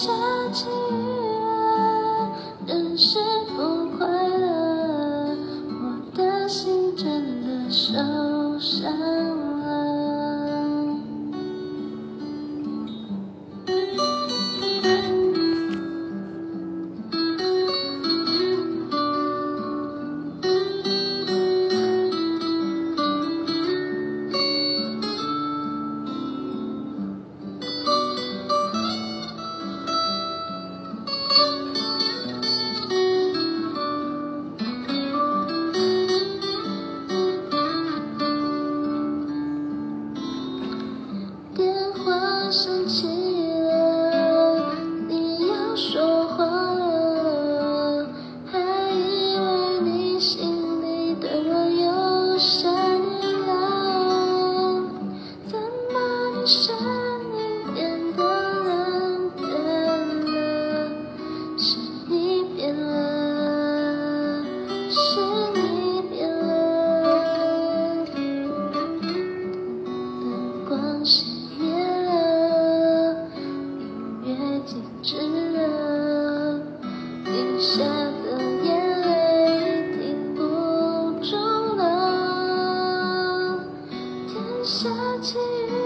下起雨了人是不快乐我的心真的受伤。生气下的眼泪已停不住了天下起雨